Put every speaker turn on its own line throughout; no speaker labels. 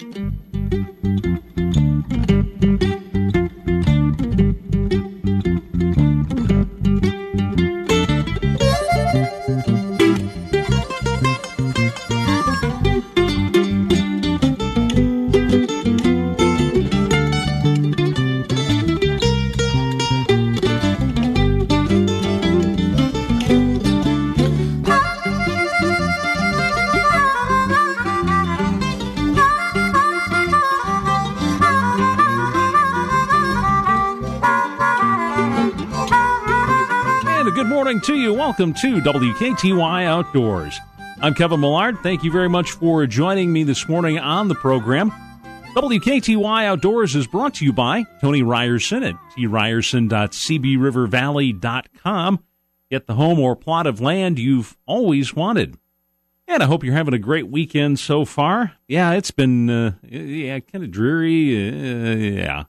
to Welcome to WKTY Outdoors. I'm Kevin Millard. Thank you very much for joining me this morning on the program. WKTY Outdoors is brought to you by Tony Ryerson at tryerson.cbrivervalley.com. Get the home or plot of land you've always wanted. And I hope you're having a great weekend so far. Yeah, it's been uh, yeah kind of dreary. Uh, yeah, I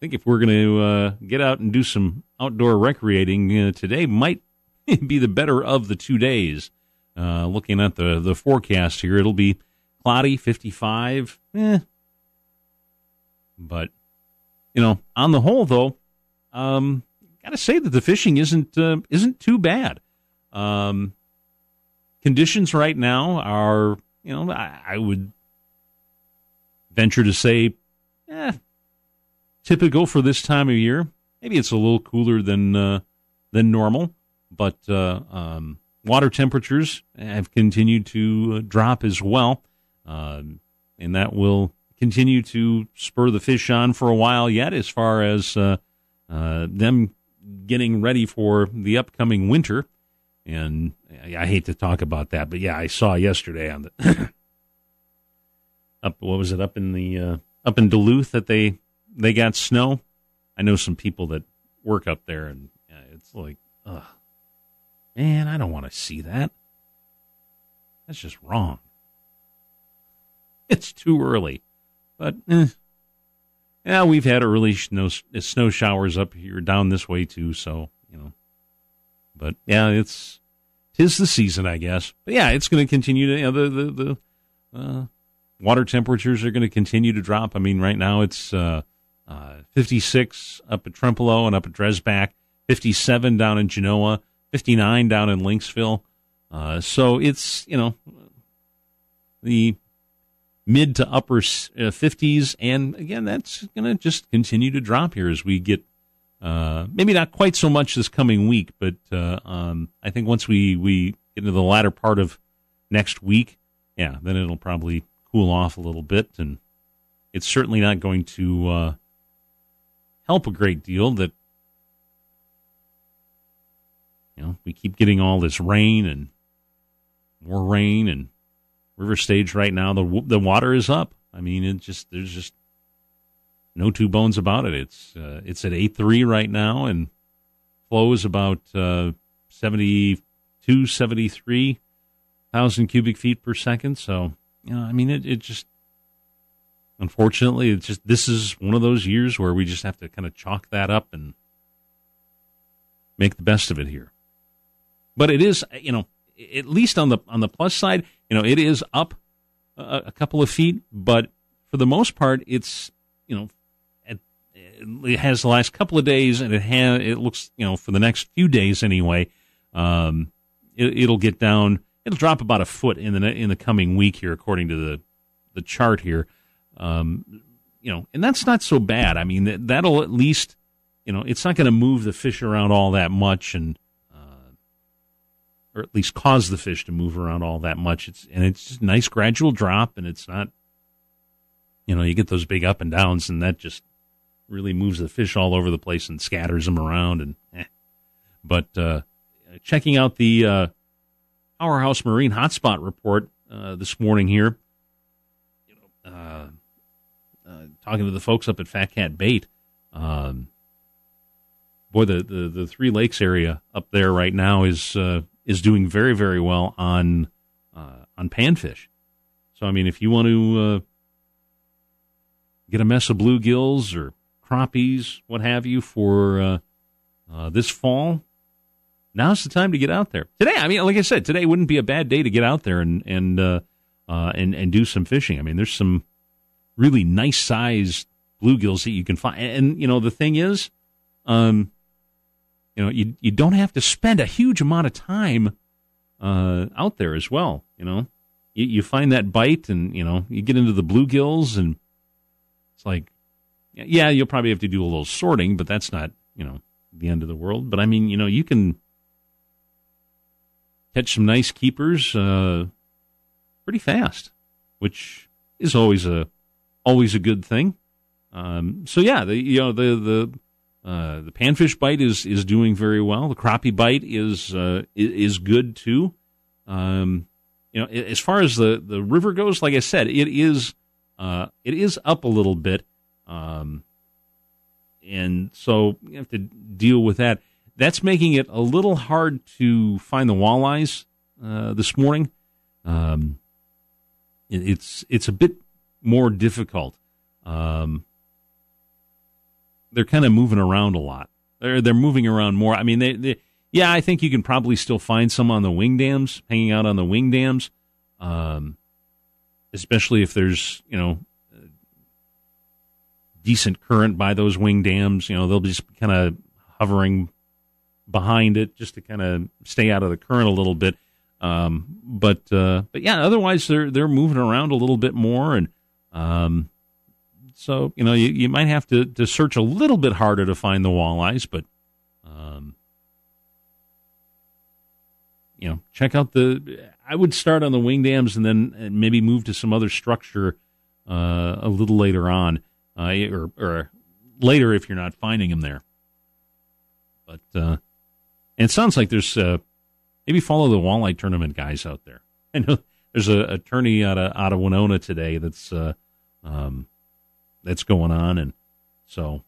think if we're going to uh, get out and do some outdoor recreating uh, today, might be the better of the two days. Uh, looking at the, the forecast here, it'll be cloudy, 55. Eh. But, you know, on the whole, though, um, got to say that the fishing isn't uh, isn't too bad. Um, conditions right now are, you know, I, I would venture to say, eh, typical for this time of year. Maybe it's a little cooler than uh, than normal but uh, um, water temperatures have continued to uh, drop as well, um, and that will continue to spur the fish on for a while yet. As far as uh, them getting ready for the upcoming winter, and I, I hate to talk about that, but yeah, I saw yesterday on the up what was it up in the uh, up in Duluth that they they got snow. I know some people that work up there, and it's like, ugh, Man, I don't want to see that. That's just wrong. It's too early. But, eh. yeah, we've had early snow, snow showers up here, down this way too, so, you know. But, yeah, it's, tis the season, I guess. But, yeah, it's going to continue to, you know, the, the, the, uh, water temperatures are going to continue to drop. I mean, right now it's, uh, uh, 56 up at Trempealeau and up at Dresbach, 57 down in Genoa. 59 down in Lynxville. Uh, so it's, you know, the mid to upper 50s. Uh, and again, that's going to just continue to drop here as we get, uh, maybe not quite so much this coming week, but uh, um, I think once we, we get into the latter part of next week, yeah, then it'll probably cool off a little bit. And it's certainly not going to uh, help a great deal that you know, we keep getting all this rain and more rain and River Stage right now. The the water is up. I mean, it just there's just no two bones about it. It's uh, it's at eight three right now, and flow is about uh, 72, 73 thousand cubic feet per second. So you know, I mean, it it just unfortunately it's just this is one of those years where we just have to kind of chalk that up and make the best of it here. But it is, you know, at least on the on the plus side, you know, it is up a, a couple of feet, but for the most part, it's you know, it, it has the last couple of days, and it has it looks you know for the next few days anyway. Um, it, will get down. It'll drop about a foot in the in the coming week here, according to the the chart here. Um, you know, and that's not so bad. I mean, that, will at least, you know, it's not going to move the fish around all that much, and or at least cause the fish to move around all that much. It's and it's just a nice gradual drop, and it's not, you know, you get those big up and downs, and that just really moves the fish all over the place and scatters them around. And eh. but uh, checking out the uh, Powerhouse Marine Hotspot report uh, this morning here, you know, uh, uh, talking to the folks up at Fat Cat Bait. Um, boy, the, the, the Three Lakes area up there right now is uh, is doing very very well on uh, on panfish. So I mean, if you want to uh, get a mess of bluegills or crappies, what have you, for uh, uh, this fall, now's the time to get out there. Today, I mean, like I said, today wouldn't be a bad day to get out there and and uh, uh, and and do some fishing. I mean, there's some really nice sized bluegills that you can find. And, you know, the thing is, um, you know, you, you don't have to spend a huge amount of time, uh, out there as well. You know, you, you find that bite and, you know, you get into the bluegills and it's like, yeah, you'll probably have to do a little sorting, but that's not, you know, the end of the world. But I mean, you know, you can catch some nice keepers, uh, pretty fast, which is always a, always a good thing. Um, so yeah, the you know the the uh, the panfish bite is is doing very well. The crappie bite is uh, is good too. Um, you know, as far as the, the river goes, like I said, it is uh, it is up a little bit, um, and so you have to deal with that. That's making it a little hard to find the walleyes uh, this morning. Um, it, it's it's a bit more difficult. Um, they're kind of moving around a lot. They're they're moving around more. I mean, they, they, yeah, I think you can probably still find some on the wing dams, hanging out on the wing dams, um, especially if there's you know decent current by those wing dams. You know, they'll just kind of hovering behind it just to kind of stay out of the current a little bit. Um, but uh, but yeah, otherwise they're they're moving around a little bit more and. Um, so you know you, you might have to, to search a little bit harder to find the walleyes, but um, you know check out the. I would start on the wing dams and then uh, maybe move to some other structure uh, a little later on, uh, or, or later if you're not finding them there. But uh, and it sounds like there's uh, maybe follow the walleye tournament guys out there. I know there's a attorney out of out of Winona today that's uh, um, that's going on, and so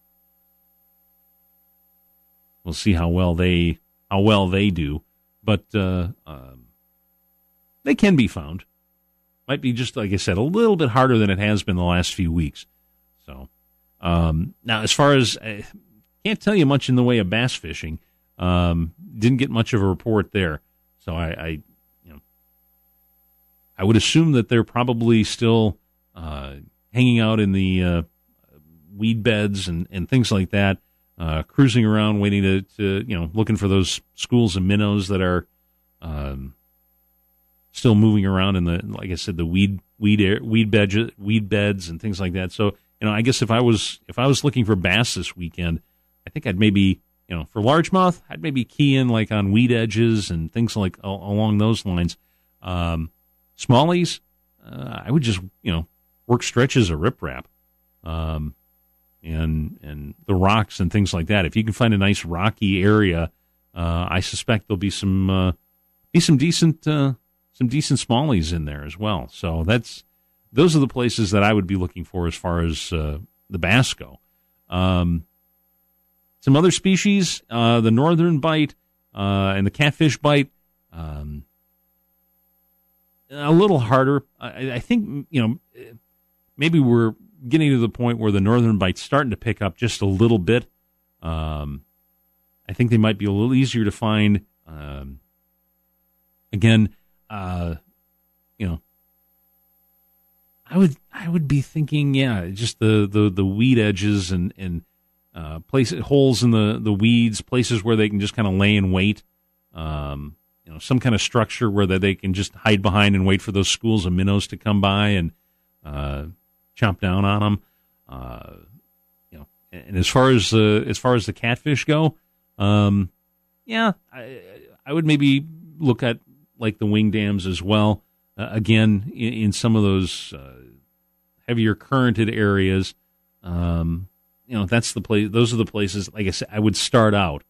we'll see how well they how well they do. But uh, um, they can be found. Might be just like I said, a little bit harder than it has been the last few weeks. So um, now, as far as I uh, can't tell you much in the way of bass fishing. Um, didn't get much of a report there, so I, I, you know, I would assume that they're probably still uh, hanging out in the uh, weed beds and, and things like that, uh, cruising around, waiting to, to, you know, looking for those schools of minnows that are um, still moving around in the, like I said, the weed weed air, weed beds, weed beds, and things like that. So, you know, I guess if I was if I was looking for bass this weekend, I think I'd maybe you know for largemouth, I'd maybe key in like on weed edges and things like along those lines. Um, smallies, uh, I would just you know work stretches of riprap, um, and and the rocks and things like that. If you can find a nice rocky area, uh, I suspect there'll be some uh, be some decent uh, some decent smallies in there as well. So that's those are the places that I would be looking for as far as uh, the bass go. Um, some other species, uh, the northern bite uh, and the catfish bite. Um, a little harder. I, I, think you know maybe we're getting to the point where the northern bite's starting to pick up just a little bit. Um, I think they might be a little easier to find. Um, again, uh, you know, I would I would be thinking, yeah, just the the, the weed edges and and uh, places holes in the the weeds, places where they can just kind of lay in wait. Um, you know, some kind of structure where that they can just hide behind and wait for those schools of minnows to come by and uh, chomp down on them. Uh, you know, and as far as uh, as far as the catfish go, um, yeah, I, I would maybe look at like the wing dams as well. Uh, again, in, in, some of those uh, heavier currented areas, um, you know, that's the place. Those are the places. Like I said, I would start out,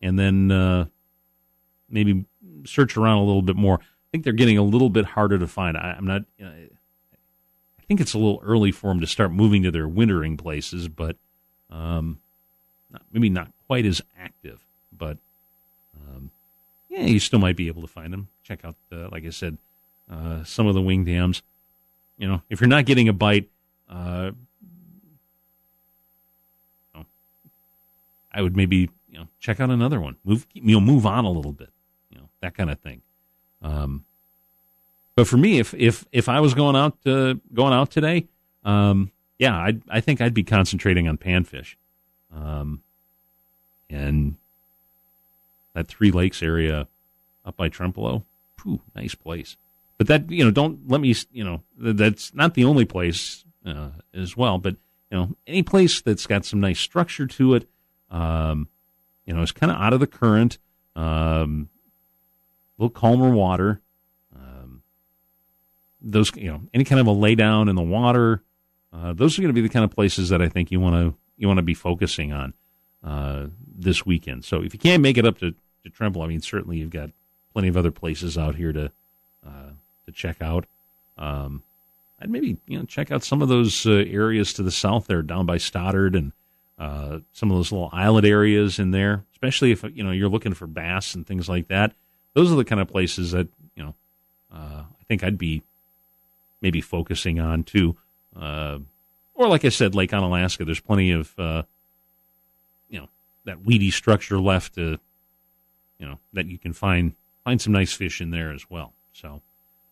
and then uh, maybe search around a little bit more. I think they're getting a little bit harder to find. I, am not. You know, think it's a little early for them to start moving to their wintering places, but um, not, maybe not quite as active. But um, yeah, you still might be able to find them. Check out, the, like I said, uh, some of the wing dams. You know, if you're not getting a bite, uh, I would maybe you know check out another one. Move, you know, move on a little bit. You know, that kind of thing. Um, but for me, if if if I was going out uh, going out today, um, yeah, I I think I'd be concentrating on panfish, um, and that Three Lakes area up by Trempealeau, whew, nice place. But that you know, don't let me you know that's not the only place uh, as well. But you know, any place that's got some nice structure to it, um, you know, it's kind of out of the current, um, a little calmer water. Those you know, any kind of a lay down in the water, uh, those are going to be the kind of places that I think you want to you want to be focusing on uh, this weekend. So if you can't make it up to to Tremble, I mean, certainly you've got plenty of other places out here to uh, to check out. Um, I'd maybe you know check out some of those uh, areas to the south there, down by Stoddard, and uh, some of those little islet areas in there. Especially if you know you're looking for bass and things like that. Those are the kind of places that you know uh, I think I'd be maybe focusing on too. Uh, or like I said, Lake Onalaska. There's plenty of uh, you know that weedy structure left to you know that you can find find some nice fish in there as well. So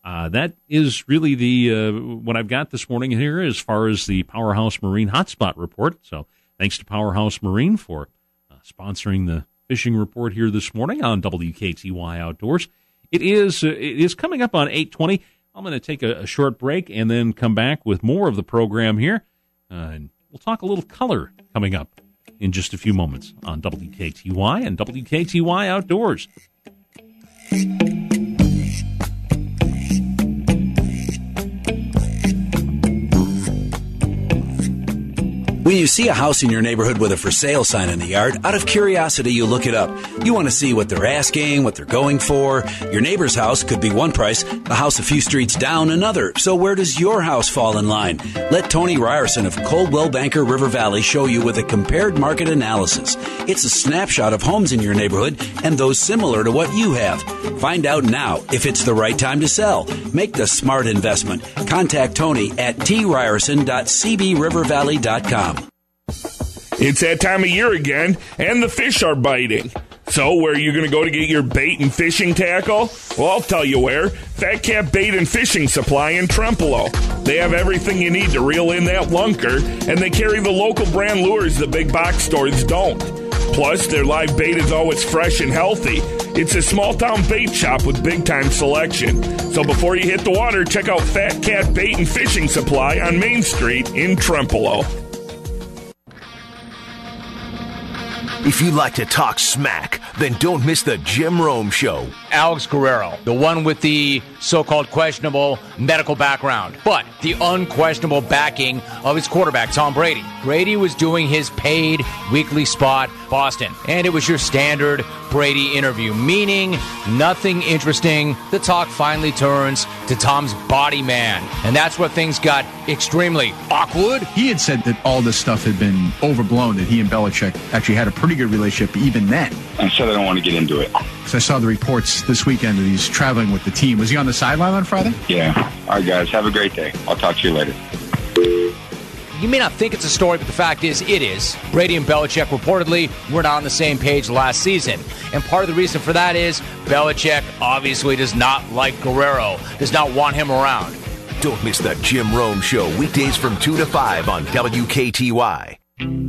uh, that is really the uh, what I've got this morning here as far as the Powerhouse Marine Hotspot report. So thanks to Powerhouse Marine for uh, sponsoring the fishing report here this morning on WKTY Outdoors. It is uh, it is coming up on eight twenty. I'm going to take a, a, short break and then come back with more of the program here, uh, and we'll talk a little color coming up in just a few moments on WKTY and WKTY Outdoors.
When you see a house in your neighborhood with a for sale sign in the yard, out of curiosity, you look it up. You want to see what they're asking, what they're going for. Your neighbor's house could be one price, the house a few streets down another. So where does your house fall in line? Let Tony Ryerson of Coldwell Banker River Valley show you with a compared market analysis. It's a snapshot of homes in your neighborhood and those similar to what you have. Find out now if it's the right time to sell. Make the smart investment. Contact Tony at tryerson.cbrivervalley.com.
It's that time of year again, and the fish are biting. So, where are you going to go to get your bait and fishing tackle? Well, I'll tell you where. Fat Cat Bait and Fishing Supply in Trempealeau. They have everything you need to reel in that lunker, and they carry the local brand lures the big box stores don't. Plus, their live bait is always fresh and healthy. It's a small town bait shop with big time selection. So before you hit the water, check out Fat Cat Bait and Fishing Supply on Main Street in Trempealeau.
If you like to talk smack, then don't miss the Jim Rome Show.
Alex Guerrero, the one with the so called questionable medical background, but the unquestionable backing of his quarterback, Tom Brady. Brady was doing his paid weekly spot, Boston, and it was your standard Brady interview, meaning nothing interesting. The talk finally turns to Tom's body man, and that's where things got extremely awkward.
He had said that all this stuff had been overblown, that he and Belichick actually had a pretty good relationship even then.
I said I don't want to get into it.
So I saw the reports this weekend that he's traveling with the team. Was he on the sideline on Friday?
Yeah. All right, guys. Have a great day. I'll talk to you later.
You may not think it's a story, but the fact is, it is. Brady and Belichick reportedly were not on the same page last season. And part of the reason for that is Belichick obviously does not like Guerrero, does not want him around.
Don't miss the Jim Rome Show weekdays from 2 to 5 on WKTY.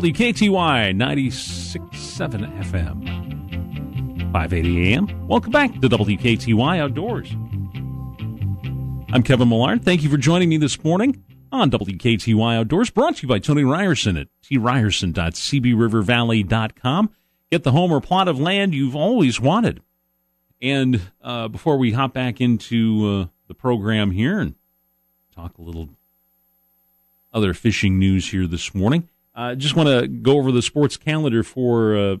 WKTY 96.7 FM, 580 AM. Welcome back to WKTY Outdoors. I'm Kevin Millard. Thank you for joining me this morning on WKTY Outdoors, brought to you by Tony Ryerson at tryerson.cbrivervalley.com. Get the home or plot of land you've always wanted. And uh, before we hop back into uh, the program here and talk a little other fishing news here this morning, I uh, just want to go over the sports calendar for uh,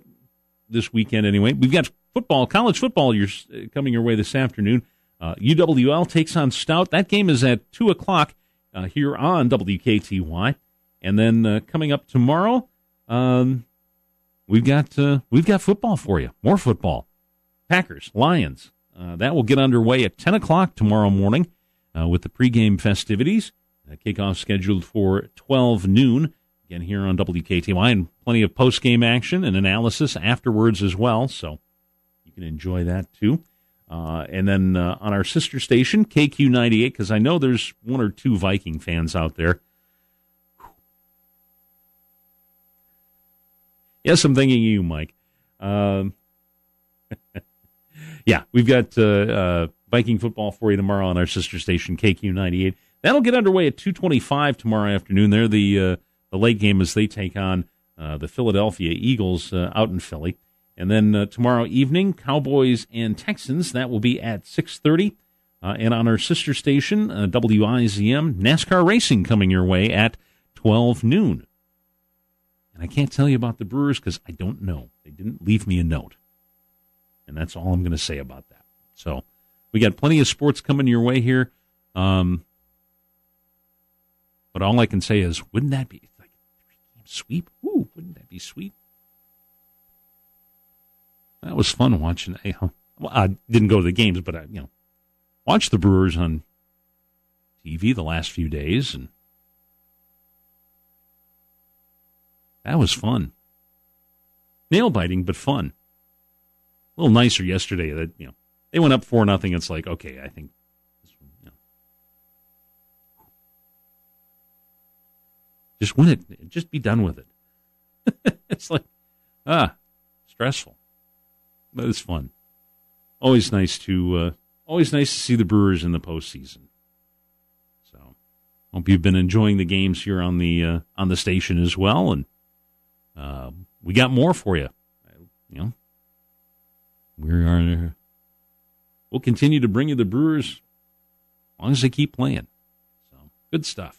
this weekend. Anyway, we've got football, college football. You're uh, coming your way this afternoon. UWL uh, takes on Stout. That game is at two o'clock uh, here on WKTY, and then uh, coming up tomorrow, um, we've got we've got football for you. More football. Packers, Lions. that will get underway at ten o'clock tomorrow morning. uh, with the pregame festivities. Uh, kickoff scheduled for 12 noon. Again, here on WKTY, and plenty of post game action and analysis afterwards as well. So you can enjoy that too. Uh, and then uh, on our sister station, KQ98, because I know there's one or two Viking fans out there. Yes, I'm thinking you, Mike. Um, yeah, we've got uh, uh, Viking football for you tomorrow on our sister station, KQ98. That'll get underway at 225 tomorrow afternoon. They're the, uh, the late game as they take on uh, the Philadelphia Eagles uh, out in Philly. And then uh, tomorrow evening, Cowboys and Texans. That will be at 630. and on our sister station, WIZM, NASCAR Racing coming your way at 12 noon. And I can't tell you about the Brewers because I don't know. They didn't leave me a note. And that's all I'm going to say about that. So we got plenty of sports coming your way here. Um, but all I can say is, wouldn't that be sweep? Ooh, wouldn't that be sweet? That was fun watching. Eh, I, Well, I didn't go to the games, but I, you know, watched the Brewers on TV the last few days, and that was fun. Nail biting, but fun. A little nicer yesterday. That you know, they went up four nothing. It's like okay, I think Just win it. Just be done with it. it's like, ah, stressful. But it's fun. Always nice to, uh, always nice to see the Brewers in the postseason. So, hope you've been enjoying the games here on the uh, on the station as well, and uh, we got more for you. You know, we are. We'll continue to bring you the Brewers as long as they keep playing. So, good stuff.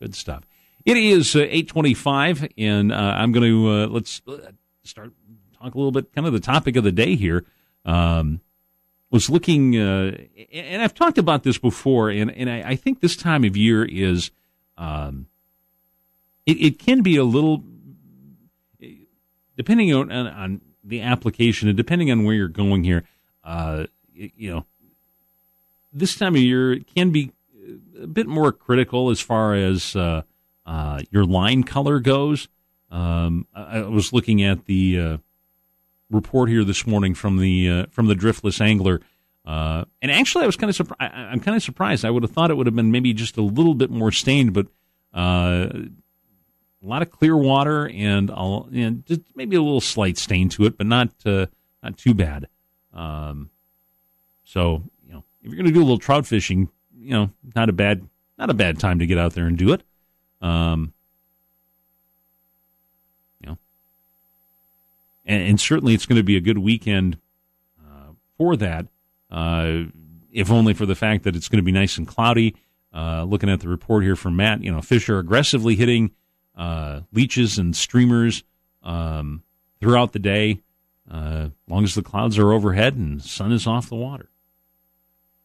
Good stuff. It is uh, 825, and uh, I'm going to, uh, let's uh, start talk a little bit, kind of the topic of the day here. Um, was looking, uh, and I've talked about this before, and, and I, I think this time of year is, um, it, it, can be a little, depending on, on, the application and depending on where you're going here, uh, you know, this time of year can be a bit more critical as far as, uh, uh, your line color goes. Um, I, was looking at the uh, report here this morning from the uh, from the driftless angler, uh, and actually I was kind of surprised. I'm kind of surprised. I would have thought it would have been maybe just a little bit more stained, but uh, a lot of clear water and, and just maybe a little slight stain to it, but not not too bad. Um, so you know, if you're going to do a little trout fishing, you know, not a bad not a bad time to get out there and do it. Um, you know, and, and certainly it's going to be a good weekend uh, for that. Uh, if only for the fact that it's going to be nice and cloudy. Uh, looking at the report here from Matt, you know, fish are aggressively hitting uh, leeches and streamers um, throughout the day, uh, long as the clouds are overhead and sun is off the water.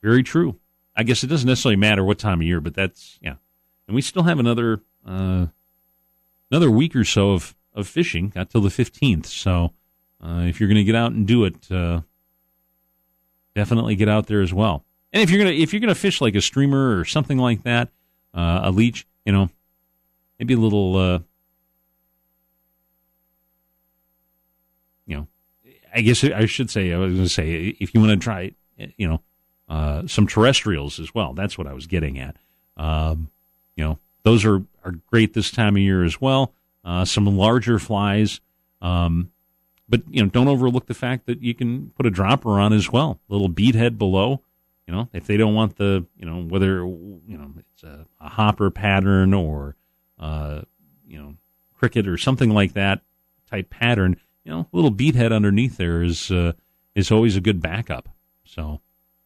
Very true. I guess it doesn't necessarily matter what time of year, but that's yeah, and we still have another uh, another week or so of of fishing. Got till the fifteenth, so uh, if you're going to get out and do it, uh, definitely get out there as well. And if you're gonna if you're gonna fish like a streamer or something like that, uh, a leech, you know, maybe a little, uh, you know, I guess I should say I was going to say if you want to try, you know, uh, some terrestrials as well. That's what I was getting at. Um, you know, those are, are great this time of year as well. Uh, some larger flies. Um, but, you know, don't overlook the fact that you can put a dropper on as well. A little bead head below. You know, if they don't want the, you know, whether, you know, it's a, a hopper pattern or, uh, you know, cricket or something like that type pattern, you know, a little bead head underneath there is, uh, is always a good backup. So,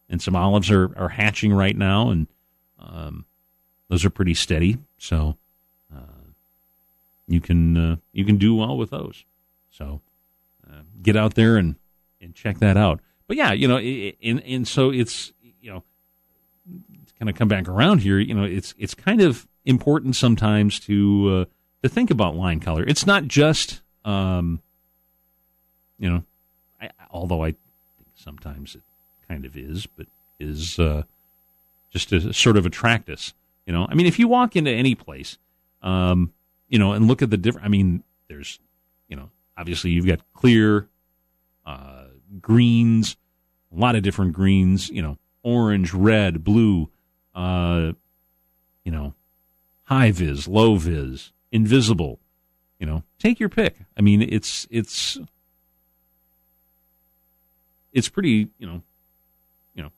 and some olives are, are hatching right now and, um, those are pretty steady, so uh, you can uh, you can do well with those. So uh, get out there and and check that out. But yeah, you know, and and so it's you know, kind of come back around here. You know, it's it's kind of important sometimes to uh, to think about line color. It's not just um, you know, I, although I think sometimes it kind of is, but is uh, just to sort of attract us. You know, I mean, if you walk into any place, um, you know, and look at the different. I mean, there's, you know, obviously you've got clear, uh, greens, a lot of different greens. You know, orange, red, blue, uh, you know, high vis, low vis, invisible. You know, take your pick. I mean, it's it's it's pretty. You know, you know,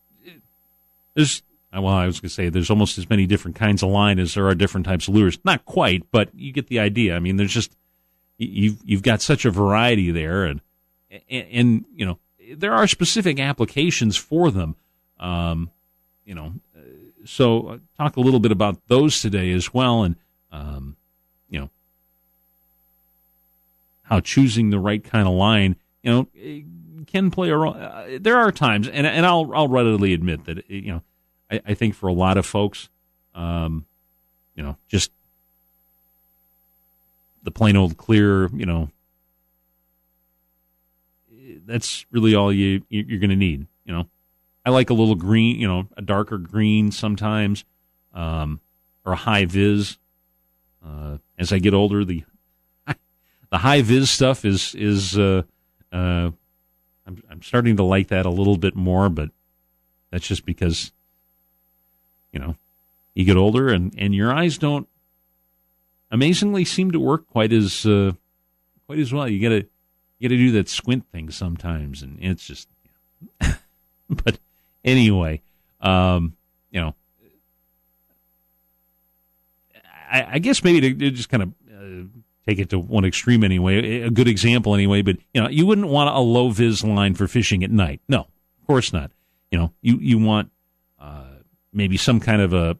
there's well, I was going to say there's almost as many different kinds of line as there are different types of lures. Not quite, but you get the idea. I mean, there's just you've you've got such a variety there, and and, and you know there are specific applications for them. Um, you know, so uh, talk a little bit about those today as well, and um, you know how choosing the right kind of line, you know, can play a role. Uh, there are times, and and I'll I'll readily admit that you know I, I think for a lot of folks, um, you know, just the plain old clear, you know, that's really all you you're going to need. You know, I like a little green, you know, a darker green sometimes, um, or a high vis. Uh, as I get older, the the high vis stuff is is uh, uh, I'm I'm starting to like that a little bit more, but that's just because you know, you get older and, and your eyes don't amazingly seem to work quite as uh, quite as well. You gotta you gotta do that squint thing sometimes, and it's just. but anyway, um, you know, I, I guess maybe to, to just kind of uh, take it to one extreme anyway, a good example anyway. But you know, you wouldn't want a low vis line for fishing at night. No, of course not. You know, you you want maybe some kind of a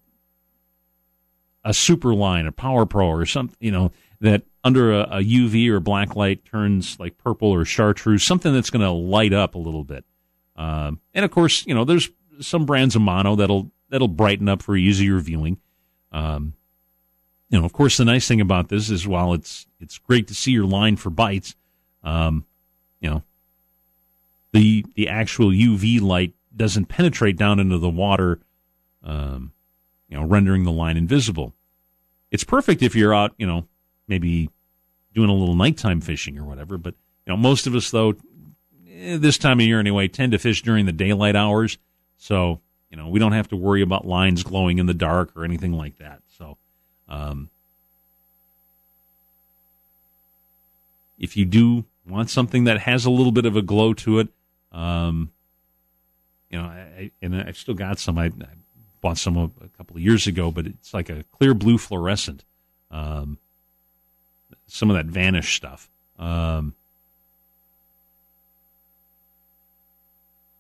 a super line, a PowerPro or something, you know, that under a, a, UV or black light turns like purple or chartreuse, something that's going to light up a little bit. Um, and of course, you know, there's some brands of mono that'll that'll brighten up for easier viewing. Um, you know, of course, the nice thing about this is while it's it's great to see your line for bites, um, you know, the the actual UV light doesn't penetrate down into the water um, you know, rendering the line invisible. It's perfect if you're out, you know, maybe doing a little nighttime fishing or whatever. But you know, most of us though, eh, this time of year anyway, tend to fish during the daylight hours. So you know, we don't have to worry about lines glowing in the dark or anything like that. So, um, if you do want something that has a little bit of a glow to it, um, you know, I, and I've still got some. I, I bought some a, couple of years ago, but it's like a clear blue fluorescent. Um, some of that vanish stuff. Um,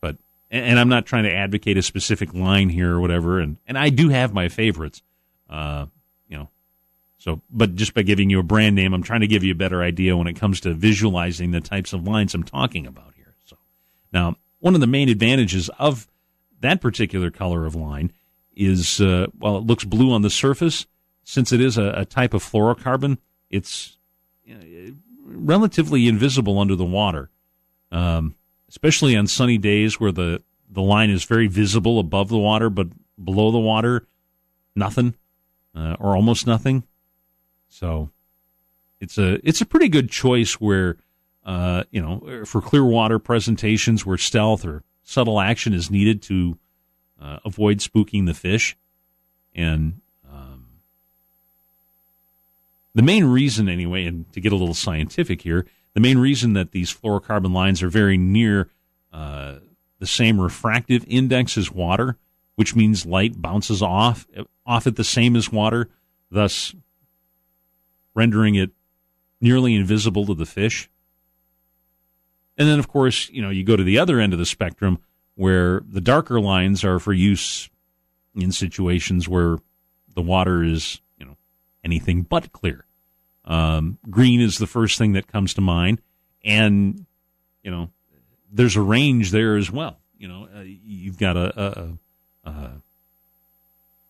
but and, and, I'm not trying to advocate a specific line here or whatever, and and I do have my favorites. Uh, you know, so but just by giving you a brand name, I'm trying to give you a better idea when it comes to visualizing the types of lines I'm talking about here. So now, one of the main advantages of that particular color of line is uh, while it looks blue on the surface, since it is a, a type of fluorocarbon, it's you know, relatively invisible under the water, um, especially on sunny days where the the line is very visible above the water, but below the water, nothing uh, or almost nothing. So it's a it's a pretty good choice where uh, you know for clear water presentations where stealth or subtle action is needed to uh, avoid spooking the fish. And um, the main reason, anyway, and to get a little scientific here, the main reason that these fluorocarbon lines are very near uh, the same refractive index as water, which means light bounces off off it the same as water, thus rendering it nearly invisible to the fish. And then, of course, you know, you go to the other end of the spectrum where the darker lines are for use in situations where the water is, you know, anything but clear. Um, green is the first thing that comes to mind, and you know, there's a range there as well. You know, uh, you've got a, a, a, a,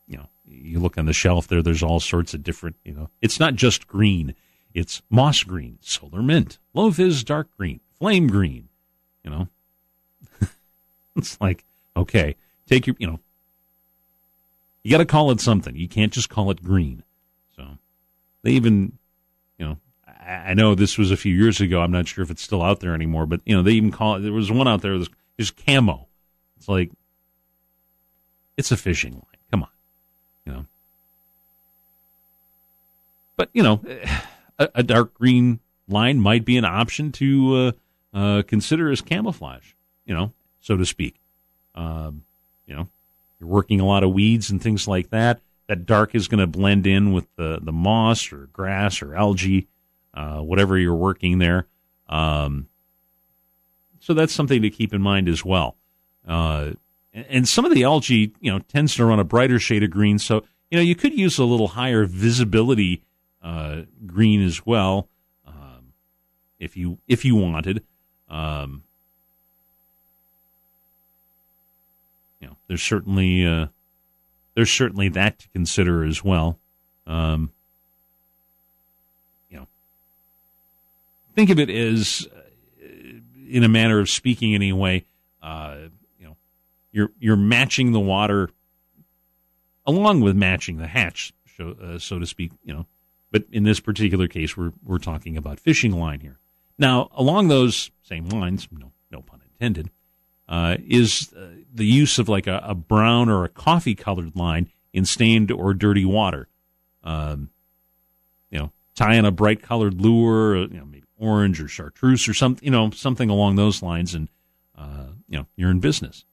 you know, you look on the shelf there. There's all sorts of different. You know, it's not just green. It's moss green, solar mint, low vis dark green, flame green. You know, it's like, okay, take your, you know, You got to call it something. You can't just call it green. So they even, you know, I, know this was a few years ago. I'm not sure if it's still out there anymore, but you know, they even call it. There was one out there that was just camo. It's like it's a fishing line. Come on, you know. But you know, a, a dark green line might be an option to uh, uh, consider as camouflage. You know, so to speak. Um, you know, you're working a lot of weeds and things like that. That dark is going to blend in with the, the moss or grass or algae, uh, whatever you're working there. Um, so that's something to keep in mind as well. Uh, and, some of the algae, you know, tends to run a brighter shade of green. So, you know, you could use a little higher visibility uh, green as well, um, if you if you wanted. Um, you know, there's certainly uh, there's certainly that to consider as well. Um, you know, think of it as, uh, in a manner of speaking, anyway. Uh, you know, you're you're matching the water along with matching the hatch, so, uh, so to speak. You know, but in this particular case, we're we're talking about fishing line here. Now, along those same lines, no no pun intended uh, is uh, the use of like a, a, brown or a coffee colored line in stained or dirty water. Um, you know, tie in a bright colored lure, you know, maybe orange or chartreuse or something, you know, something along those lines, and uh, you know, you're in business.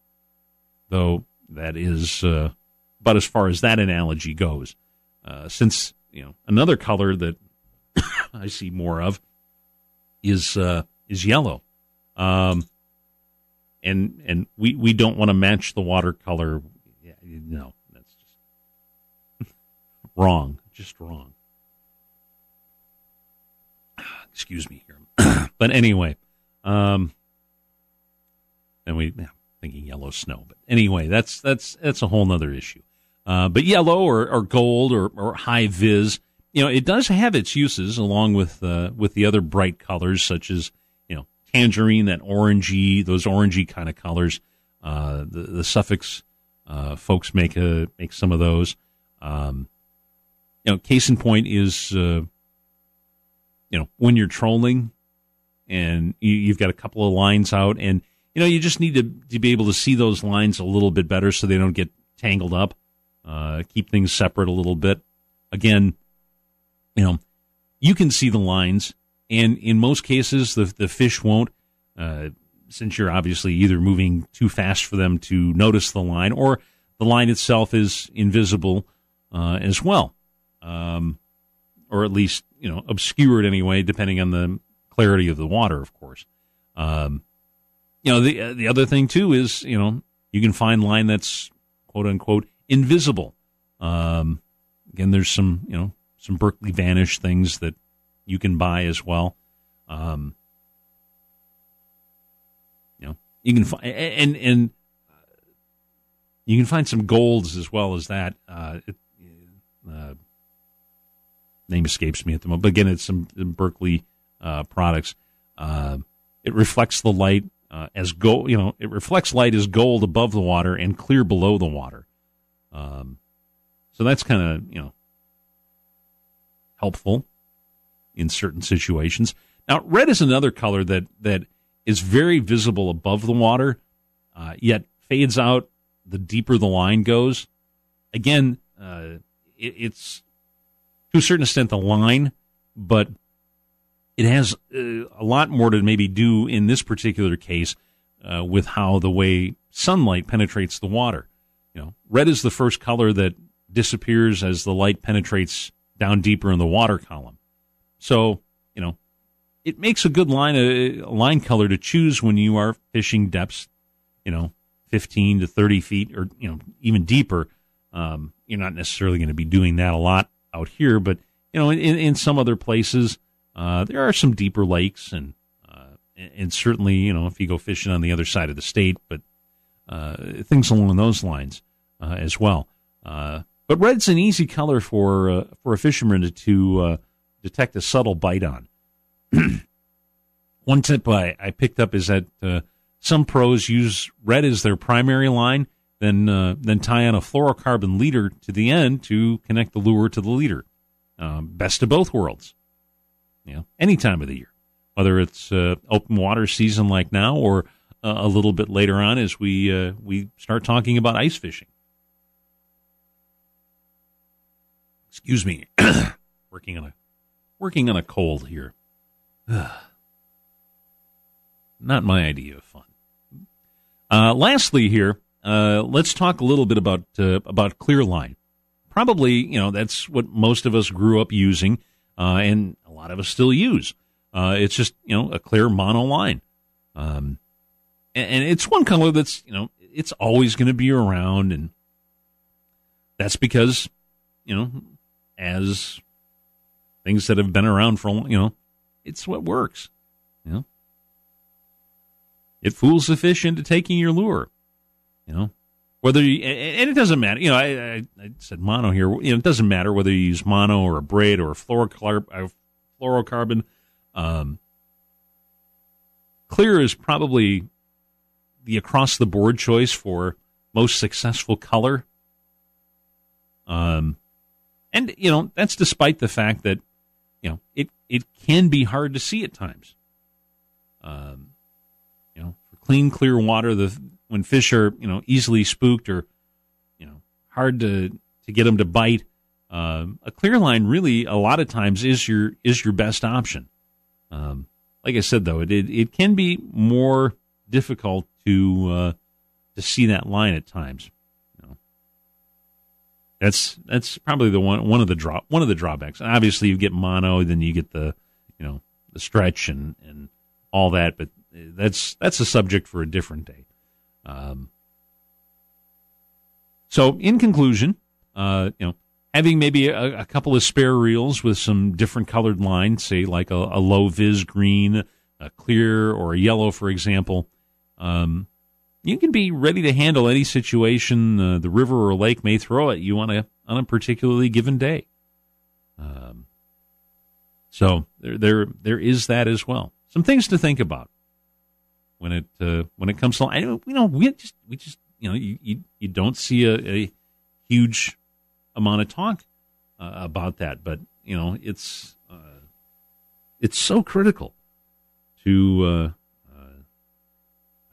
Though that is uh, about as far as that analogy goes. Uh, since you know another color that I see more of is uh, is yellow. Um, and and we we don't want to match the watercolor. Yeah, no, that's just wrong. Just wrong. Excuse me here, but anyway, um, and we yeah, thinking yellow snow, but anyway, that's that's that's a whole nother issue. Uh, but yellow or, or gold or, or high vis, you know, it does have its uses along with uh, with the other bright colors such as tangerine, that orangey, those orangey kind of colors. Uh, the, the Sufix uh, folks make a make some of those. Um, you know, case in point is uh, you know when you're trolling and you, have got a couple of lines out, and you know you just need to to be able to see those lines a little bit better so they don't get tangled up. Uh, keep things separate a little bit. Again, you know, you can see the lines and in most cases, the the fish won't, uh, since you're obviously either moving too fast for them to notice the line, or the line itself is invisible uh, as well, um, or at least you know obscured anyway, depending on the clarity of the water, of course. Um, you know the the other thing too is you know you can find line that's quote unquote invisible. Um, again, there's some you know some Berkley Vanish things that you can buy as well. Um, you know, you can find and and you can find some golds as well as that. Uh, it, uh, name escapes me at the moment, but again, it's some Berkley uh, products. Uh, it reflects the light uh, as gold. You know, it reflects light as gold above the water and clear below the water. Um, so that's kind of you know helpful in certain situations. Now, red is another color that that is very visible above the water, uh, yet fades out the deeper the line goes. Again, uh, it, it's to a certain extent the line, but it has uh, a lot more to maybe do in this particular case uh, with how the way sunlight penetrates the water. You know, red is the first color that disappears as the light penetrates down deeper in the water column. So, you know, it makes a good line a line color to choose when you are fishing depths, you know, 15 to 30 feet or, you know, even deeper. Um, you're not necessarily going to be doing that a lot out here, but, you know, in, in some other places, uh, there are some deeper lakes and, uh, and certainly, you know, if you go fishing on the other side of the state, but, uh, things along those lines, uh, as well. Uh, but red's an easy color for, uh, for a fisherman to, to detect a subtle bite on. One tip I, I picked up is that uh, some pros use red as their primary line, then uh, then tie on a fluorocarbon leader to the end to connect the lure to the leader. Um, best of both worlds. Know, any time of the year, whether it's uh, open water season like now or uh, a little bit later on as we uh, we start talking about ice fishing. Excuse me, working on a working on a cold here. Not my idea of fun. Uh, lastly, here, uh, let's talk a little bit about uh, about Clearline. Probably, you know, that's what most of us grew up using, uh, and a lot of us still use. Uh, it's just you know a clear mono line, um, and, and it's one color that's you know it's always going to be around, and that's because you know as things that have been around for a long, you know, it's what works. You know, it fools the fish into taking your lure. You know, whether you, and it doesn't matter. You know, I, I, I said mono here. You know, it doesn't matter whether you use mono or a braid or a fluorocarb, fluorocarbon. Um, clear is probably the across the board choice for most successful color. Um, and you know that's despite the fact that you know it it can be hard to see at times. Um, you know, for clean, clear water, the when fish are you know easily spooked or you know hard to to get them to bite, um, a clear line really a lot of times is your is your best option. Um, like I said though, it, it it can be more difficult to uh, to see that line at times. That's that's probably the one one of the draw one of the drawbacks. Obviously, you get mono, then you get the you know the stretch and and all that, but that's that's a subject for a different day. Um, so, in conclusion, uh, you know, having maybe a, a, couple of spare reels with some different colored lines, say like a, a low vis green, a clear, or a yellow, for example, um, you can be ready to handle any situation uh, the river or lake may throw at you on a on a particularly given day. Um, so there there there is that as well. Some things to think about when it uh, when it comes to I you know we just we just you know you you, you don't see a, a huge amount of talk uh, about that, but you know it's uh, it's so critical to uh,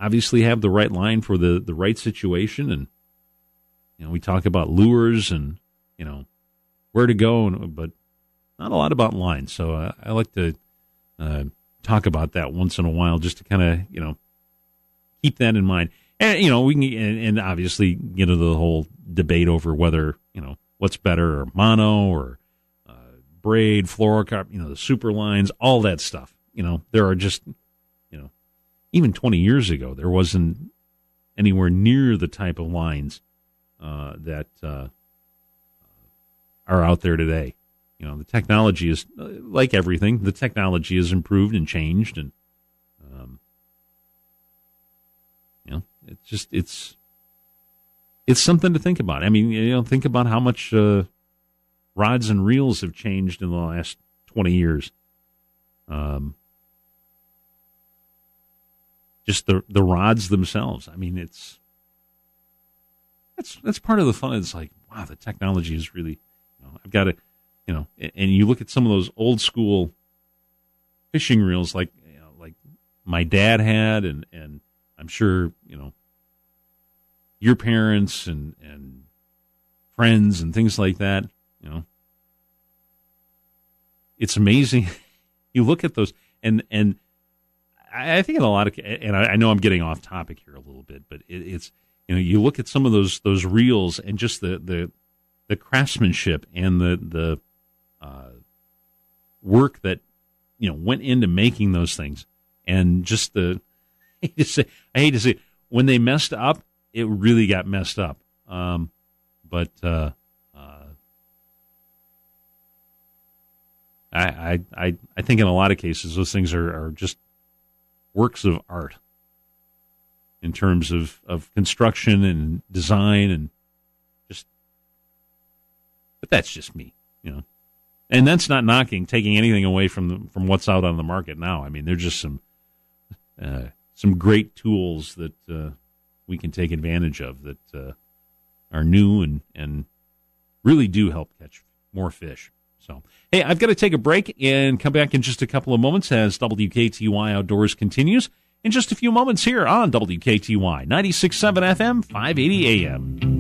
obviously have the right line for the, the right situation. And, you know, we talk about lures and, you know, where to go, and, but not a lot about lines. So uh, I like to uh, talk about that once in a while just to kind of, you know, keep that in mind. And, you know, we can, and, and obviously get into the whole debate over whether, you know, what's better, or mono or uh, braid, fluorocarb, you know, the super lines, all that stuff. You know, there are just even 20 years ago, there wasn't anywhere near the type of lines uh, that uh, are out there today. You know, the technology is uh, like everything. The technology has improved and changed, and um, you know, it's just it's it's something to think about. I mean, you know, think about how much uh, rods and reels have changed in the last 20 years. Um, just the the rods themselves. I mean, it's that's that's part of the fun. It's like wow, the technology is really. You know, I've got to, you know, and you look at some of those old school fishing reels, like you know, like my dad had, and and I'm sure you know your parents and and friends and things like that. You know, it's amazing. you look at those and and I think in a lot of, and I, know I'm getting off topic here a little bit, but it, it's you know you look at some of those those reels and just the the the craftsmanship and the the uh, work that you know went into making those things, and just the I hate to say, I hate to say when they messed up, it really got messed up. Um, but uh, uh, I, I I think in a lot of cases those things are, are just works of art in terms of, of construction and design and just but that's just me you know and that's not knocking taking anything away from the, from what's out on the market now i mean there's just some uh, some great tools that uh, we can take advantage of that uh, are new and and really do help catch more fish. So, hey, I've got to take a break and come back in just a couple of moments as WKTY Outdoors continues in just a few moments here on WKTY 96.7 FM, 580 AM.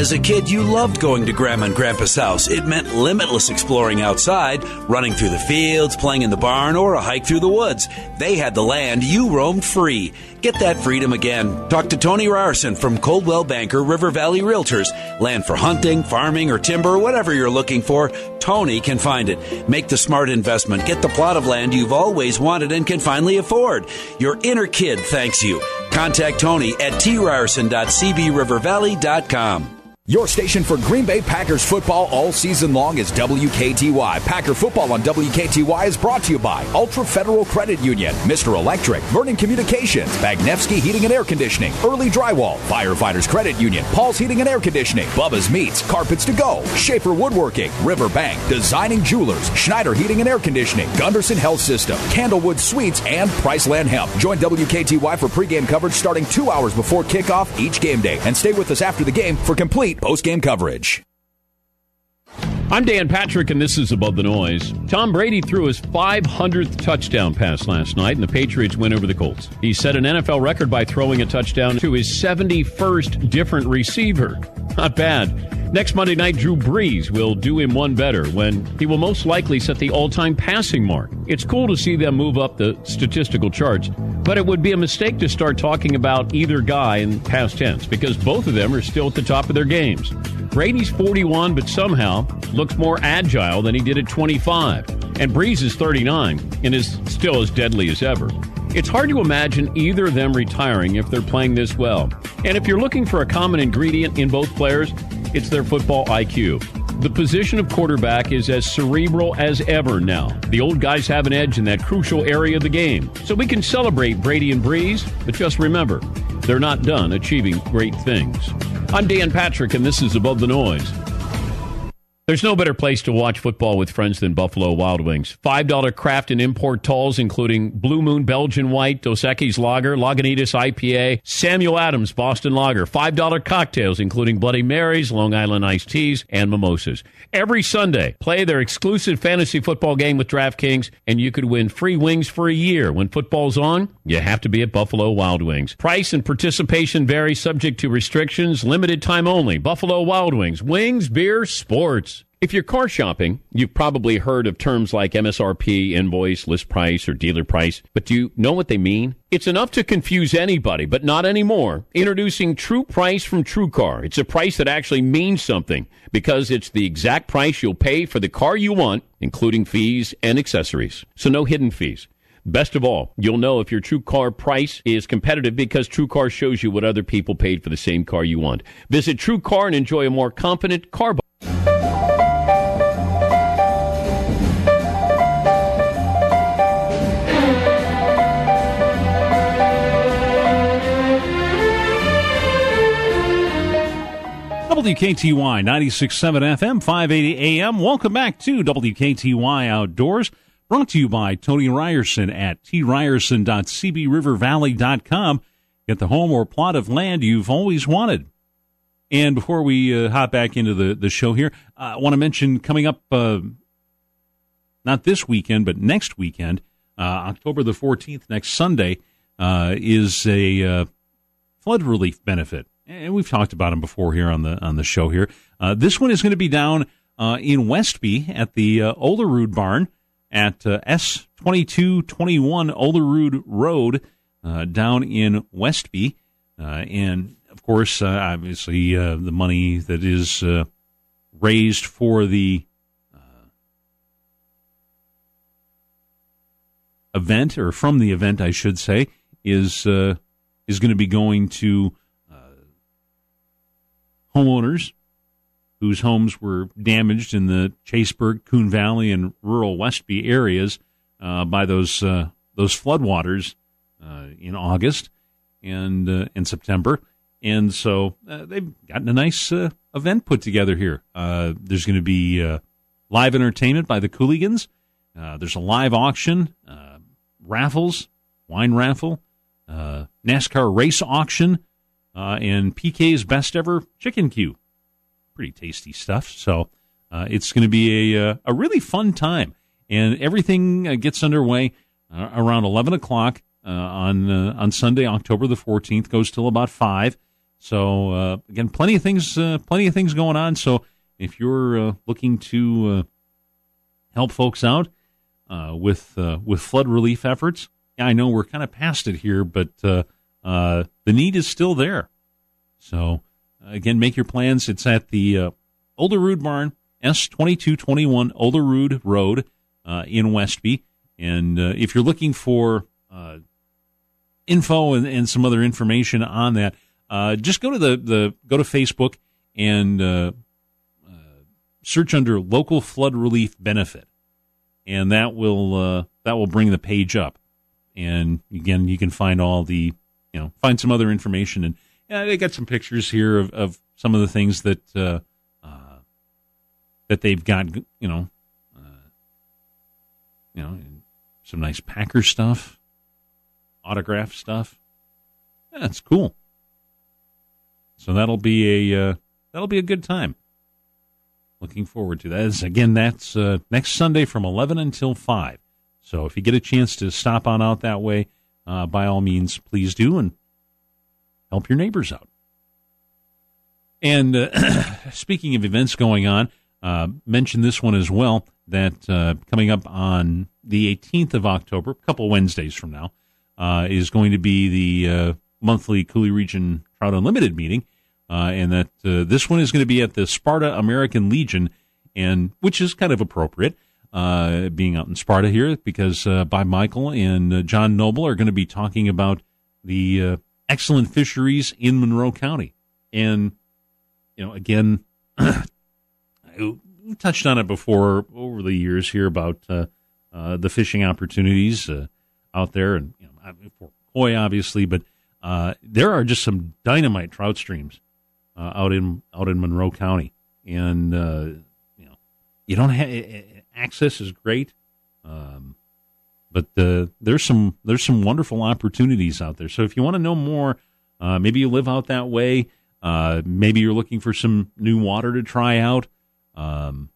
As a kid, you loved going to Grandma and Grandpa's house. It meant limitless exploring outside, running through the fields, playing in the barn, or a hike through the woods. They had the land, you roamed free. Get that freedom again. Talk to Tony Ryerson from Coldwell Banker River Valley Realtors. Land for hunting, farming, or timber, whatever you're looking for, Tony can find it. Make the smart investment. Get the plot of land you've always wanted and can finally afford. Your inner kid thanks you. Contact Tony at tryerson.cbrivervalley.com.
Your station for Green Bay Packers football all season long is WKTY. Packer football on WKTY is brought to you by Ultra Federal Credit Union, Mr. Electric, Vernon Communications, Magnevsky Heating and Air Conditioning, Early Drywall, Firefighters Credit Union, Paul's Heating and Air Conditioning, Bubba's Meats, Carpets to Go, Schaefer Woodworking, Riverbank, Designing Jewelers, Schneider Heating and Air Conditioning, Gundersen Health System, Candlewood Suites, and Priceland Hemp. Join WKTY for pregame coverage starting two hours before kickoff each game day, and stay with us after the game for complete post-game coverage.
I'm Dan Patrick, and this is Above the Noise. Tom Brady threw his 500th touchdown pass last night, and the Patriots win over the Colts. He set an NFL record by throwing a touchdown to his 71st different receiver. Not bad. Next Monday night, Drew Brees will do him one better when he will most likely set the all time passing mark. It's cool to see them move up the statistical charts, but it would be a mistake to start talking about either guy in past tense because both of them are still at the top of their games. Brady's 41, but somehow looks more agile than he did at 25. And Brees is 39 and is still as deadly as ever. It's hard to imagine either of them retiring if they're playing this well. And if you're looking for a common ingredient in both players, it's their football IQ. The position of quarterback is as cerebral as ever now. The old guys have an edge in that crucial area of the game. So we can celebrate Brady and Brees, but just remember, they're not done achieving great things. I'm Dan Patrick, and this is Above the Noise. There's no better place to watch football with friends than Buffalo Wild Wings. $5 craft and import talls, including Blue Moon Belgian White, Dos Equis Lager, Lagunitas IPA, Samuel Adams Boston Lager. $5 cocktails, including Bloody Marys, Long Island iced teas, and mimosas. Every Sunday, play their exclusive fantasy football game with DraftKings, and you could win free wings for a year. When football's on, you have to be at Buffalo Wild Wings. Price and participation vary subject to restrictions, limited time only. Buffalo Wild Wings. Wings, beer, sports. If you're car shopping, you've probably heard of terms like MSRP, invoice, list price, or dealer price, but do you know what they mean? It's enough to confuse anybody, but not anymore. Introducing True Price from TrueCar. It's a price that actually means something because it's the exact price you'll pay for the car you want, including fees and accessories. So no hidden fees. Best of all, you'll know if your True Car price is competitive because True Car shows you what other people paid for the same car you want. Visit True Car and enjoy a more confident car.
WKTY 96.7 FM, 580 AM. Welcome back to WKTY Outdoors, brought to you by Tony Ryerson at tryerson.cbrivervalley.com. Get the home or plot of land you've always wanted. And before we uh, hop back into the, the show here, uh, I want to mention coming up, uh, not this weekend, but next weekend, uh, October the 14th, next Sunday, uh, is a flood relief benefit and we've talked about them before here on the on the show here. Uh, this one is going to be down uh, in Westby at the uh, Olerud Barn at uh, S twenty two twenty one Olerud Road uh, down in Westby, uh, and of course, obviously, the money that is raised for the event or from the event, I should say, is is going to be going to homeowners whose homes were damaged in the Chaseburg, Coon Valley, and rural Westby areas uh, by those uh, those floodwaters uh, in August and uh, in September. and so uh, they've gotten a nice uh, event put together here. Uh, there's going to be live entertainment by the Cooligans. There's a live auction, raffles, wine raffle, NASCAR race auction, and PK's best ever chicken queue. Pretty tasty stuff. So it's going to be a a really fun time, and everything gets underway around 11 o'clock. on on Sunday, October the 14th, goes till about five. So uh, again, plenty of things, uh, plenty of things going on. So if you're uh, looking to uh, help folks out uh, with uh, with flood relief efforts, yeah, I know we're kind of past it here, but the need is still there. So again, make your plans. It's at the Olerud Barn, S twenty two twenty one Olerud Road in Westby. And if you're looking for info and, and some other information on that uh, just go to the, the go to Facebook and uh, uh, search under local flood relief benefit, and that will uh, that will bring the page up. And again, you can find all the you know find some other information, and yeah, they got some pictures here of, of some of the things that uh, uh, that they've got. You know, you know, some nice Packer stuff, autograph stuff. It's cool. So that'll be a uh, that'll be a good time. Looking forward to that. again, that's uh, next Sunday from eleven until five. So if you get a chance to stop on out that way, uh, by all means, please do and help your neighbors out. And uh, speaking of events going on, uh, mention this one as well. That uh, coming up on the 18th of October, a couple Wednesdays from now, uh, is going to be the uh, monthly Coulee Region Trout Unlimited meeting, uh, and that this one is going to be at the Sparta American Legion, and which is kind of appropriate. Uh, being out in Sparta here, because uh, Bob Michael and uh, John Noble are going to be talking about the uh, excellent fisheries in Monroe County, and you know, again, we touched on it before over the years here about the fishing opportunities out there, and you know, for koi, obviously, but uh, there are just some dynamite trout streams uh, out in out in Monroe County, and uh, you know you don't have access is great, um, but there's some there's some wonderful opportunities out there. So if you want to know more, uh, maybe you live out that way, uh, maybe you're looking for some new water to try out. Um,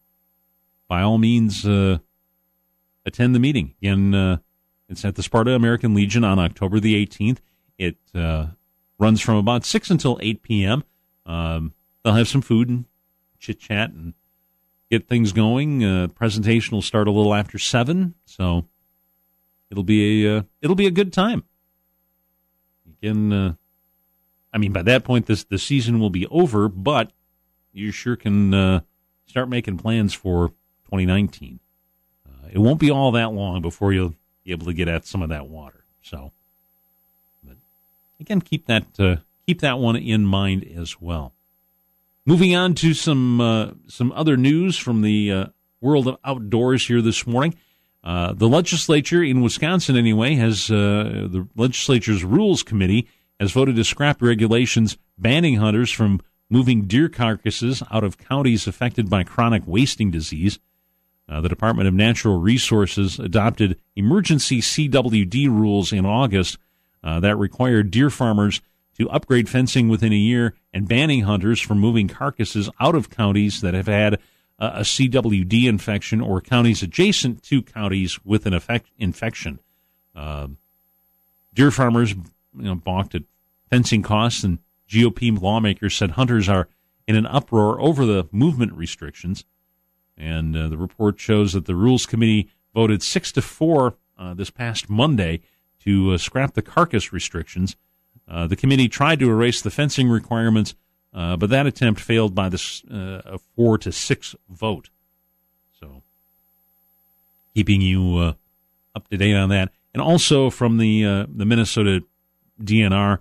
by all means, attend the meeting. Again, it's at the Sparta American Legion on October the 18th. It uh, runs from about 6 until 8 p.m. Um, they'll have some food and chit chat and get things going. Uh, presentation will start a little after 7, so it'll be a uh, it'll be a good time. Again, uh, I mean by that point this the season will be over, but you sure can uh, start making plans for 2019. Uh, it won't be all that long before you'll be able to get at some of that water. So but again, keep that uh, keep that one in mind as well. Moving on to some uh, some other news from the uh, world of outdoors here this morning. Uh, the legislature in Wisconsin, anyway, has uh, the legislature's rules committee has voted to scrap regulations banning hunters from moving deer carcasses out of counties affected by chronic wasting disease. Uh, the Department of Natural Resources adopted emergency CWD rules in August uh, that required deer farmers to upgrade fencing within a year and banning hunters from moving carcasses out of counties that have had uh, a CWD infection or counties adjacent to counties with an effect, infection. Uh, deer farmers you know, balked at fencing costs, and GOP lawmakers said hunters are in an uproar over the movement restrictions. And uh, the report shows that the Rules Committee voted six to four uh, this past Monday to uh, scrap the carcass restrictions. Uh, the committee tried to erase the fencing requirements, uh, but that attempt failed by this uh, a four to six vote. So, keeping you uh, up to date on that, and also from the uh, the Minnesota DNR.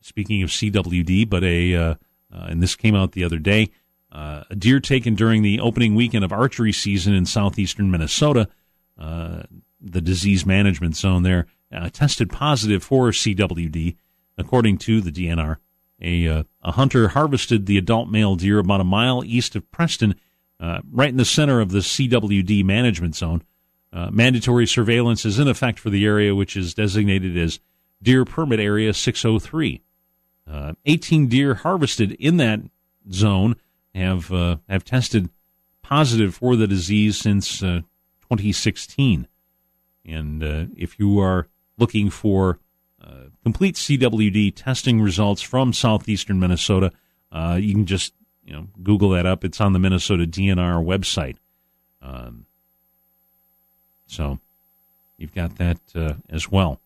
speaking of CWD, but a and this came out the other day. a deer taken during the opening weekend of archery season in southeastern Minnesota the disease management zone there, uh, tested positive for CWD. according to the DNR. A, uh, a hunter harvested the adult male deer about a mile east of Preston, uh, right in the center of the CWD management zone. Uh, mandatory surveillance is in effect for the area, which is designated as Deer Permit Area 603. Uh, 18 deer harvested in that zone have uh, have tested positive for the disease since uh, 2016. And uh, if you are looking for uh, complete CWD testing results from southeastern Minnesota, uh, you can just you know Google that up. It's on the Minnesota DNR website. Um, so you've got that uh, as well.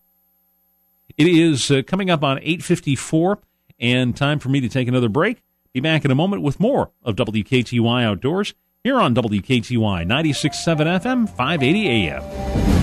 It is uh, coming up on 8:54, and time for me to take another break. Be back in a moment with more of WKTY Outdoors here on WKTY 96.7 FM, 580 AM.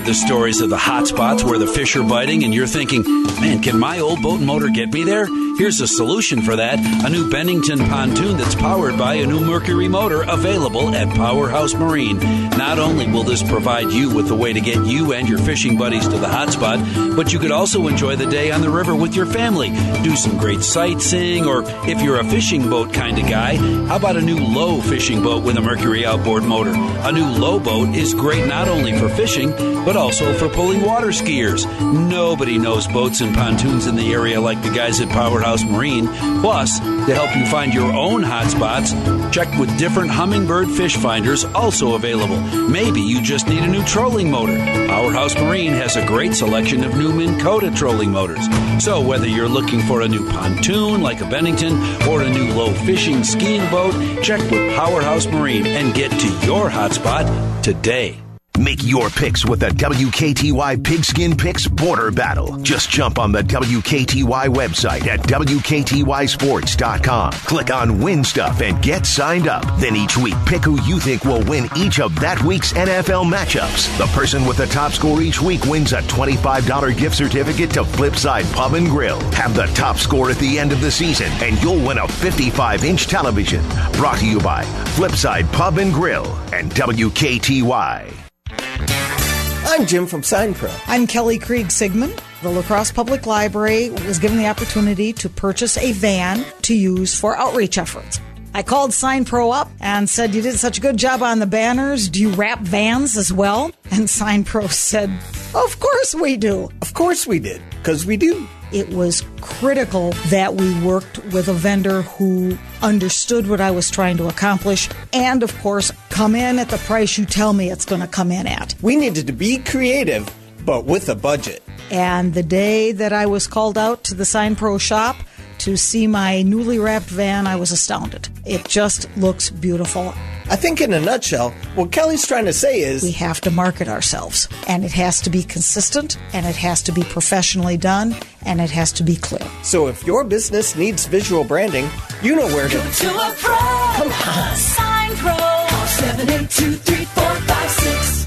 Heard the stories of the hot spots where the fish are biting, and you're thinking, man, can my old boat motor get me there? Here's a solution for that a new Bennington pontoon that's powered by a new Mercury motor available at Powerhouse Marine. Not only will this provide you with a way to get you and your fishing buddies to the hotspot, but you could also enjoy the day on the river with your family, do some great sightseeing, or if you're a fishing boat kind of guy, how about a new Lowe fishing boat with a Mercury outboard motor? A new Lowe boat is great not only for fishing, but also for pulling water skiers. Nobody knows boats and pontoons in the area like the guys at Powerhouse Marine. Plus, to help you find your own hot spots, check with different Humminbird fish finders also available. Maybe you just need a new trolling motor. Powerhouse Marine has a great selection of new Minn Kota trolling motors. So whether you're looking for a new pontoon like a Bennington or a new Lowe fishing skiing boat, check with Powerhouse Marine and get to your hotspot today.
Make your picks with the WKTY Pigskin Picks Border Battle. Just jump on the WKTY website at WKTYSports.com. Click on Win Stuff and get signed up. Then each week, pick who you think will win each of that week's NFL matchups. The person with the top score each week wins a $25 gift certificate to Flipside Pub and Grill. Have the top score at the end of the season, and you'll win a 55 inch television. Brought to you by Flipside Pub and Grill and WKTY.
I'm Jim from Sign.
I'm Kelly Krieg Sigman. The La Crosse Public Library was given the opportunity to purchase a van to use for outreach efforts. I called Sign Pro up and said, You did such a good job on the banners. Do you wrap vans as well? And Sign Pro said, Of course we do.
Of course we did, because we do.
It was critical that we worked with a vendor who understood what I was trying to accomplish and, of course, come in at the price you tell me it's going to come in at.
We needed to be creative, but with a budget.
And the day that I was called out to the Sign Pro shop to see my newly wrapped van, I was astounded. It just looks beautiful.
I think, in a nutshell, what Kelly's trying to say is
we have to market ourselves, and it has to be consistent, and it has to be professionally done, and it has to be clear.
So, if your business needs visual branding, you know where to
go. To a pro.
Come on.
Sign Pro. Call 782 3456.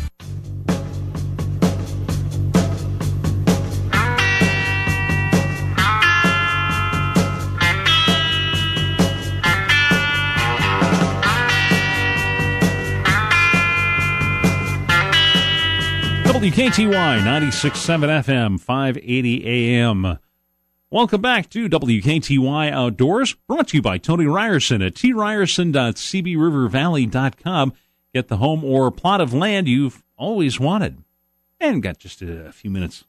WKTY 96.7 FM, 580 AM. Welcome back to WKTY Outdoors, brought to you by Tony Ryerson at tryerson.cbrivervalley.com. Get the home or plot of land you've always wanted. And got just a few minutes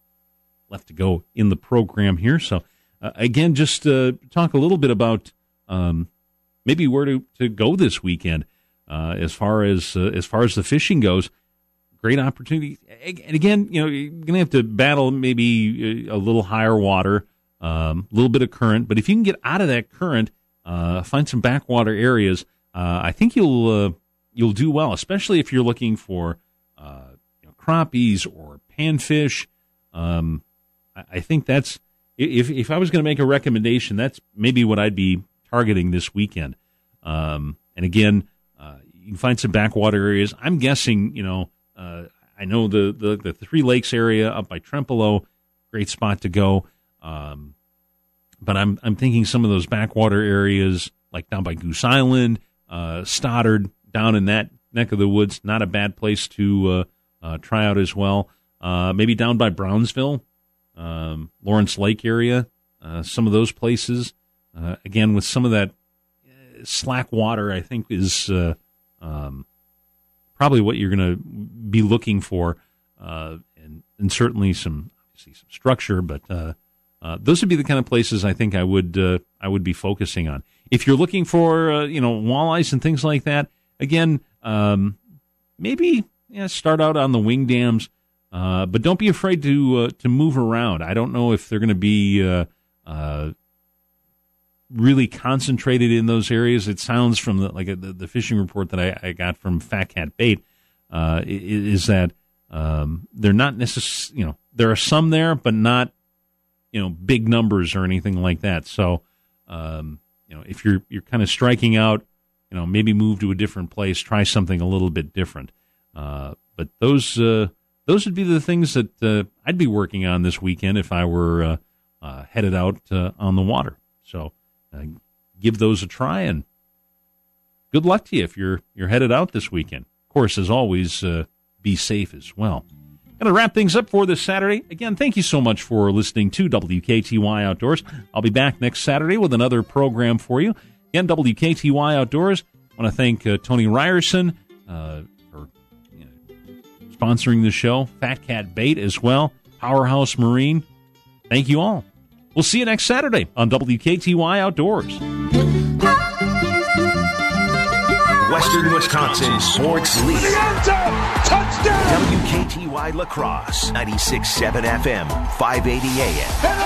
left to go in the program here. So, uh, again, just uh, talk a little bit about um, maybe where to, to go this weekend uh, as far as uh, as far as the fishing goes great opportunity. And again, you know, you're going to have to battle maybe a little higher water, a um, little bit of current. But if you can get out of that current, uh, find some backwater areas, uh, I think you'll uh, you'll do well. Especially if you're looking for uh, you know, crappies or panfish. Um, I, I think that's if if I was going to make a recommendation, that's maybe what I'd be targeting this weekend. Um, and again, uh, you can find some backwater areas. I'm guessing, you know. Uh, I know the, the, the Three Lakes area up by Trempealeau, great spot to go. Um, but I'm I'm thinking some of those backwater areas like down by Goose Island, uh, Stoddard, down in that neck of the woods, not a bad place to uh, uh, try out as well. Uh, maybe down by Brownsville, um, Lawrence Lake area, some of those places. Again, with some of that slack water, I think is um, probably what you're going to be looking for, uh, and and certainly some obviously some structure, but uh, uh, those would be the kind of places I think I would uh, I would be focusing on. If you're looking for you know walleyes and things like that, again, um, maybe yeah, start out on the wing dams, uh, but don't be afraid to uh, to move around. I don't know if they're going to be uh, really concentrated in those areas. It sounds from the like the, the fishing report that I, I got from Fat Cat Bait uh, is that um, they're not necessarily you know there are some there, but not you know big numbers or anything like that. So um, you know if you're you're kind of striking out, you know maybe move to a different place, try something a little bit different. Uh, but those uh, those would be the things that uh, I'd be working on this weekend if I were uh, uh, headed out uh, on the water. So give those a try and good luck to you if you're you're headed out this weekend. Course, as always, uh, be safe as well. Going to wrap things up for this Saturday. Again, thank you so much for listening to WKTY Outdoors. I'll be back next Saturday with another program for you. Again, WKTY Outdoors. I want to thank uh, Tony Ryerson uh, for you know, sponsoring the show, Fat Cat Bait as well, Powerhouse Marine. Thank you all. We'll see you next Saturday on WKTY Outdoors.
Western Wisconsin sports leader. WKTY La Crosse, 96.7 FM, 580 AM.